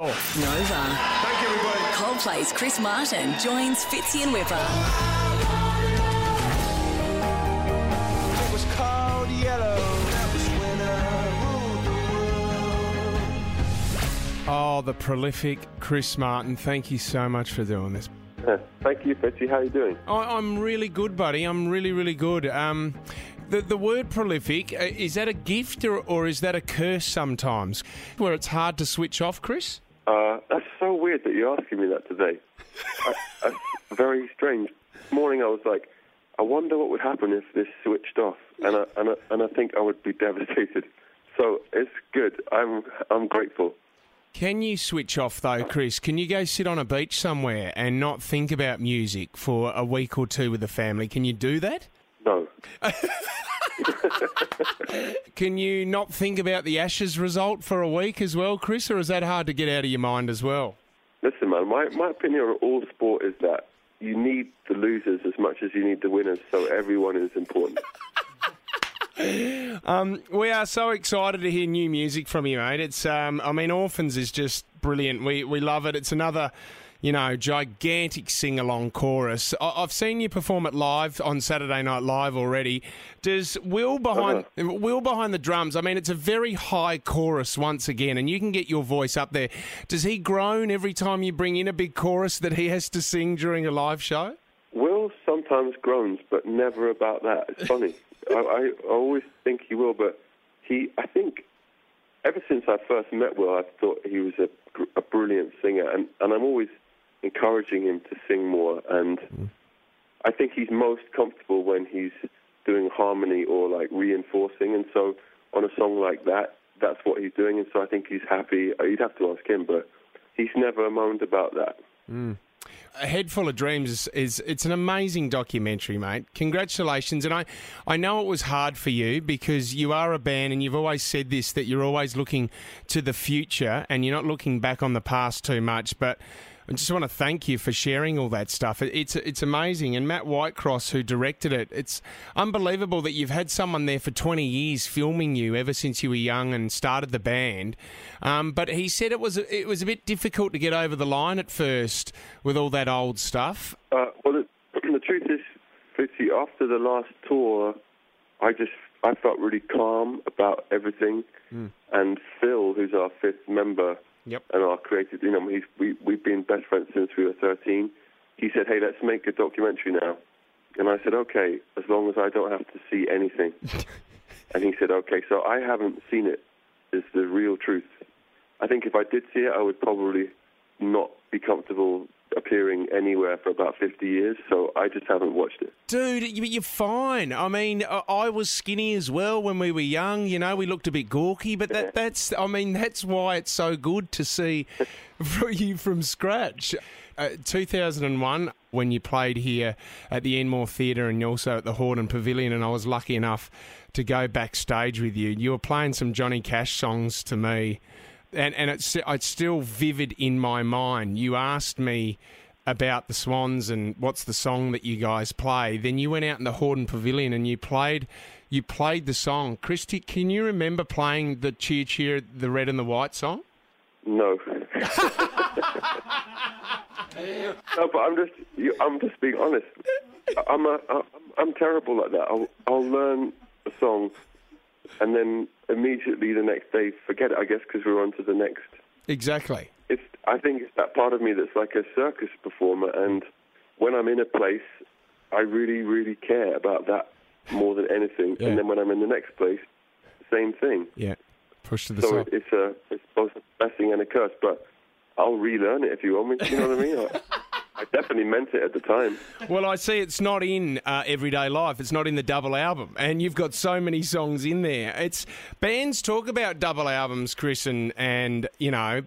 Nova. Thank you, everybody. Coldplay's Chris Martin joins Fitzy and Whipper. It was called yellow. That was when I ruled the world. Oh, the prolific Chris Martin. Thank you so much for doing this. Thank you, Fitzy. How are you doing? I, I'm really good, buddy. I'm really, really good. Um, the, the word prolific, uh, is that a gift or, or is that a curse sometimes? Where it's hard to switch off, Chris? Uh, that's so weird that you're asking me that today. I, that's very strange. This morning I was like, I wonder what would happen if this switched off, and I, and I, and I think I would be devastated. So it's good. I'm I'm grateful. Can you switch off though, Chris? Can you go sit on a beach somewhere and not think about music for a week or two with the family? Can you do that? No, Can you not think about the Ashes result for a week as well, Chris, or is that hard to get out of your mind as well? listen, man. My my opinion on all sport is that you need the losers as much as you need the winners. So everyone is important. Um, we are so excited to hear new music from you, mate. It's, um, I mean, Orphans is just brilliant. We we love it. It's another, you know, gigantic sing along chorus. I, I've seen you perform it live on Saturday Night Live already. Does Will behind uh-huh. Will behind the drums? I mean, it's a very high chorus once again, and you can get your voice up there. Does he groan every time you bring in a big chorus that he has to sing during a live show? Will sometimes groans, but never about that. It's funny. I, I always think he will, but he. I think ever since I first met Will, I thought he was a, a brilliant singer, and, and I'm always encouraging him to sing more. And I think he's most comfortable when he's doing harmony or like reinforcing. And so on a song like that, that's what he's doing. And so I think he's happy. Uh, You'd have to ask him, but he's never moaned about that. A Head Full of Dreams is, is it's an amazing documentary, mate. Congratulations. And I, I know it was hard for you because you are a band and you've always said this that you're always looking to the future and you're not looking back on the past too much. But I just want to thank you for sharing all that stuff. It's it's amazing. And Matt Whitecross, who directed it, it's unbelievable that you've had someone there for 20 years filming you ever since you were young and started the band. Um, but he said it was it was a bit difficult to get over the line at first with all that old stuff. Uh, well, the, the truth is, Fitzy, after the last tour, I just I felt really calm about everything. And Phil, who's our fifth member, Yep. and our creative, you know, he's, we we've been best friends since we were 13. He said, "Hey, let's make a documentary now," and I said, "Okay, as long as I don't have to see anything." and he said, "Okay." So I haven't seen it. Is the real truth. I think if I did see it, I would probably not be comfortable appearing anywhere for about 50 years. So I just haven't watched it. Dude, you- you're fine. I mean, I- I was skinny as well when we were young. You know, we looked a bit gawky, but that, that's, I mean, that's why it's so good to see you from scratch. Uh, 2001, when you played here at the Enmore Theatre and also at the Hordern Pavilion, and I was lucky enough to go backstage with you. You were playing some Johnny Cash songs to me, and, and it's, it's still vivid in my mind. You asked me about the Swans and what's the song that you guys play. Then you went out in the Hordern Pavilion and you played you played the song. Christy, can you remember playing the Cheer Cheer, the red and the white song? No. no, but I'm just you- I'm just being honest. I'm a I'm, I'm terrible like that. I'll I'll learn a song, and then immediately the next day forget it. I guess because we're on to the next. Exactly. It's I think it's that part of me that's like a circus performer, and when I'm in a place, I really really care about that more than anything. Yeah. And then when I'm in the next place, same thing. Yeah. Push to the So side. it, it's a it's both a blessing and a curse, but I'll relearn it if you want me. You know what I mean? I, definitely meant it at the time. Well, I see it's not in uh, everyday life. It's not in the double album, and you've got so many songs in there. It's bands talk about double albums, Chris, and and you know,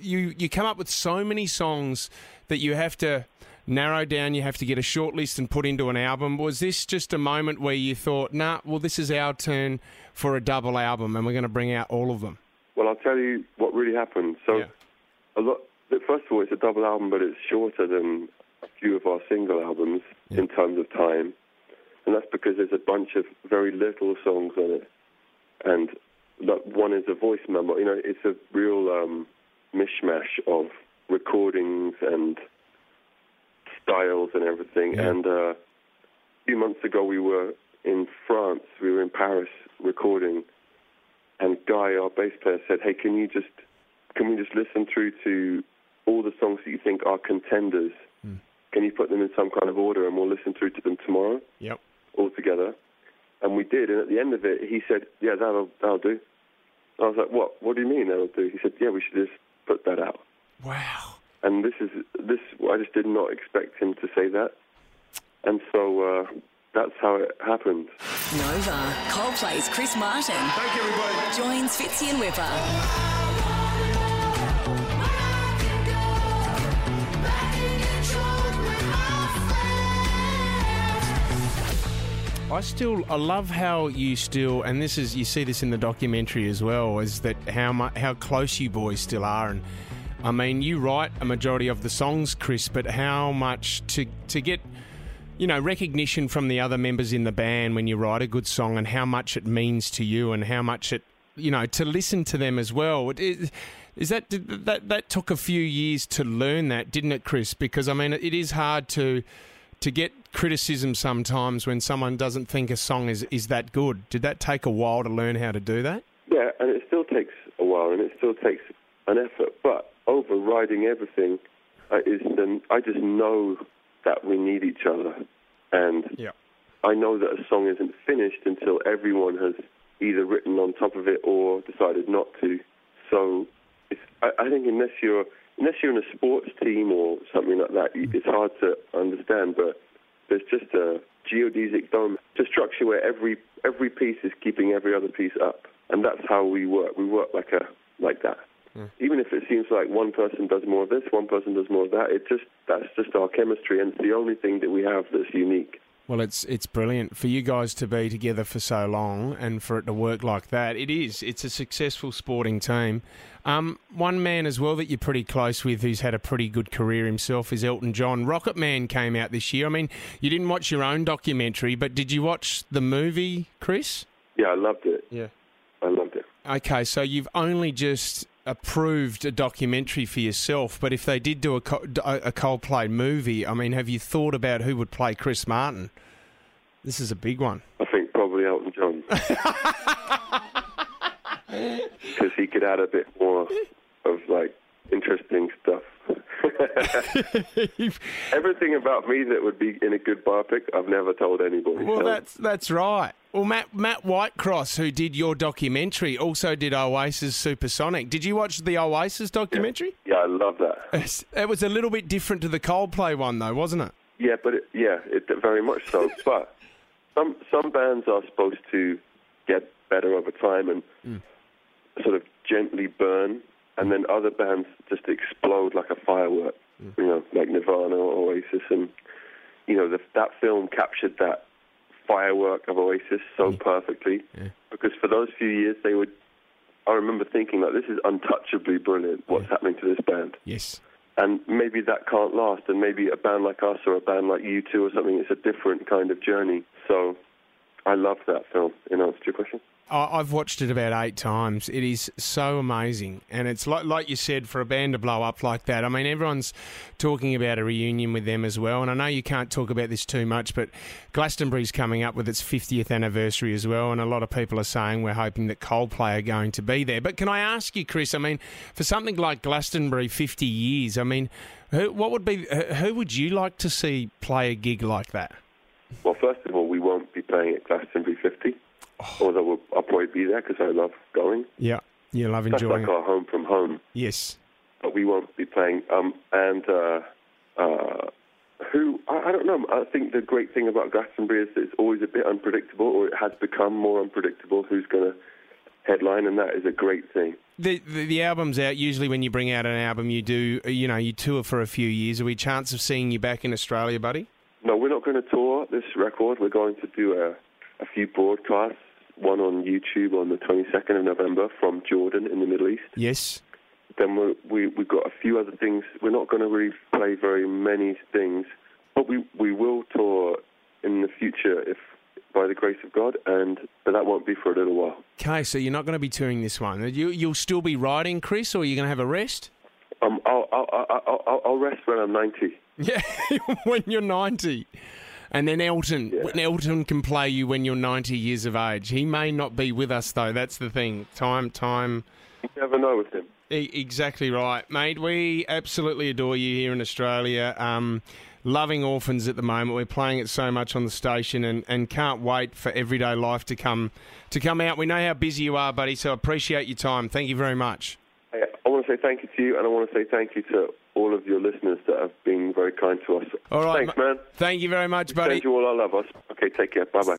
you you come up with so many songs that you have to narrow down. You have to get a short list and put into an album. Was this just a moment where you thought, nah, well, this is our turn for a double album, and we're going to bring out all of them? Well, I'll tell you what really happened. So, Yeah. a lot. First of all, it's a double album, but it's shorter than a few of our single albums in terms of time, and that's because there's a bunch of very little songs on it, and like, one is a voice memo. You know, it's a real um, mishmash of recordings and styles and everything. Yeah. And uh, a few months ago, we were in France. We were in Paris recording, and Guy, our bass player, said, "Hey, can you just can we just listen through to all the songs that you think are contenders? Can you put them in some kind of order, and we'll listen through to them tomorrow Yep. all together?" And we did. And at the end of it, he said, "Yeah, that'll that'll do." I was like, "What? What do you mean that'll do?" He said, "Yeah, we should just put that out." Wow. And this is this. I just did not expect him to say that, and so uh, that's how it happened. Nova. Coldplay's Chris Martin Thank you, everybody. joins Fitzy and Whipper. I still I love how you still and this is you see this in the documentary as well is that how mu- how close you boys still are. And I mean you write a majority of the songs Chris but how much to to get you know recognition from the other members in the band when you write a good song and how much it means to you and how much it you know to listen to them as well. It- is that that that took a few years to learn that didn't it Chris? Because I mean it is hard to to get criticism sometimes when someone doesn't think a song is, is that good. Did that take a while to learn how to do that? Yeah, and it still takes a while, and it still takes an effort. But overriding everything uh, is the I just know that we need each other, and Yeah. I know that a song isn't finished until everyone has either written on top of it or decided not to. So it's, I, I think unless you're unless you're in a sports team or something like that, it's hard to understand. But there's just a geodesic dome, a structure where every every piece is keeping every other piece up, and that's how we work. We work like a like that. Hmm. Even if it seems like one person does more of this, one person does more of that, it just that's just our chemistry, and it's the only thing that we have that's unique. Well, it's it's brilliant for you guys to be together for so long and for it to work like that. It is. It's a successful sporting team. Um, one man as well that you're pretty close with, who's had a pretty good career himself, is Elton John. Rocket Man came out this year. I mean, you didn't watch your own documentary, but did you watch the movie, Chris? Yeah, I loved it. Yeah. I loved it. Okay, so you've only just approved a documentary for yourself, but if they did do a, a Coldplay movie, I mean, have you thought about who would play Chris Martin? This is a big one. I think probably Elton John. Because he could add a bit more of like interesting stuff. Everything about me that would be in a good biopic, I've never told anybody. Well, so- that's that's right. Well, Matt Matt Whitecross, who did your documentary, also did Oasis Supersonic. Did you watch the Oasis documentary? yeah, I love that. It was a little bit different to the Coldplay one, though, wasn't it? Yeah, but it, yeah, it, very much so. but some some bands are supposed to get better over time and hmm. sort of gently burn, and then other bands just explode like a firework. Mm. You know, like Nirvana or Oasis, and you know the, that film captured that firework of Oasis so mm. perfectly. Because for those few years, they would. I remember thinking like, this is untouchably brilliant. What's happening to this band? Yes. and maybe that can't last, and maybe a band like us or a band like you two or something, it's a different kind of journey. So I love that film, in answer to your question. I've watched it about eight times. It is so amazing, and it's like like you said, for a band to blow up like that. I mean, everyone's talking about a reunion with them as well. And I know you can't talk about this too much, but Glastonbury's coming up with its 50th anniversary as well, and a lot of people are saying we're hoping that Coldplay are going to be there. But can I ask you, Chris? I mean, for something like Glastonbury, 50 years. I mean, who, what would be who would you like to see play a gig like that? Well, first of all, we won't be playing at Glastonbury 50, although we'll, I'll probably be there because I love going. Yeah, you love That's enjoying like it. our home from home. Yes. But we won't be playing. Um, and uh, uh, who, I, I don't know. I think the great thing about Glastonbury is that it's always a bit unpredictable, or it has become more unpredictable who's going to headline, and that is a great thing. The, the the album's out. Usually, when you bring out an album, you do you know you tour for a few years. Are we chance of seeing you back in Australia, buddy? No, we're not going to tour this record. We're going to do a, a few broadcasts, one on YouTube on the 22nd of November from Jordan in the Middle East. Yes. Then we're, we, we've got a few other things. We're not going to really play very many things, but we, we will tour in the future if by the grace of God, and but that won't be for a little while. Okay, so you're not going to be touring this one. You you'll still be writing, Chris, or are you're going to have a rest? Um, I'll, I'll, I'll, I'll, I'll rest when I'm 90. Yeah, when you're 90. And then Elton, Yeah. when Elton can play you when you're 90 years of age. He may not be with us though. That's the thing. Time, time. You never know with him. E- exactly right, mate. We absolutely adore you here in Australia. Um, loving orphans at the moment. We're playing it so much on the station, and, and can't wait for everyday life to come to come out. We know how busy you are, buddy. So appreciate your time. Thank you very much. I, I to say thank you to you, and I want to say thank you to all of your listeners that have been very kind to us. All right, Thanks, ma- man. Thank you very much, buddy. Send you all our love. Us. Okay, take care. Bye bye.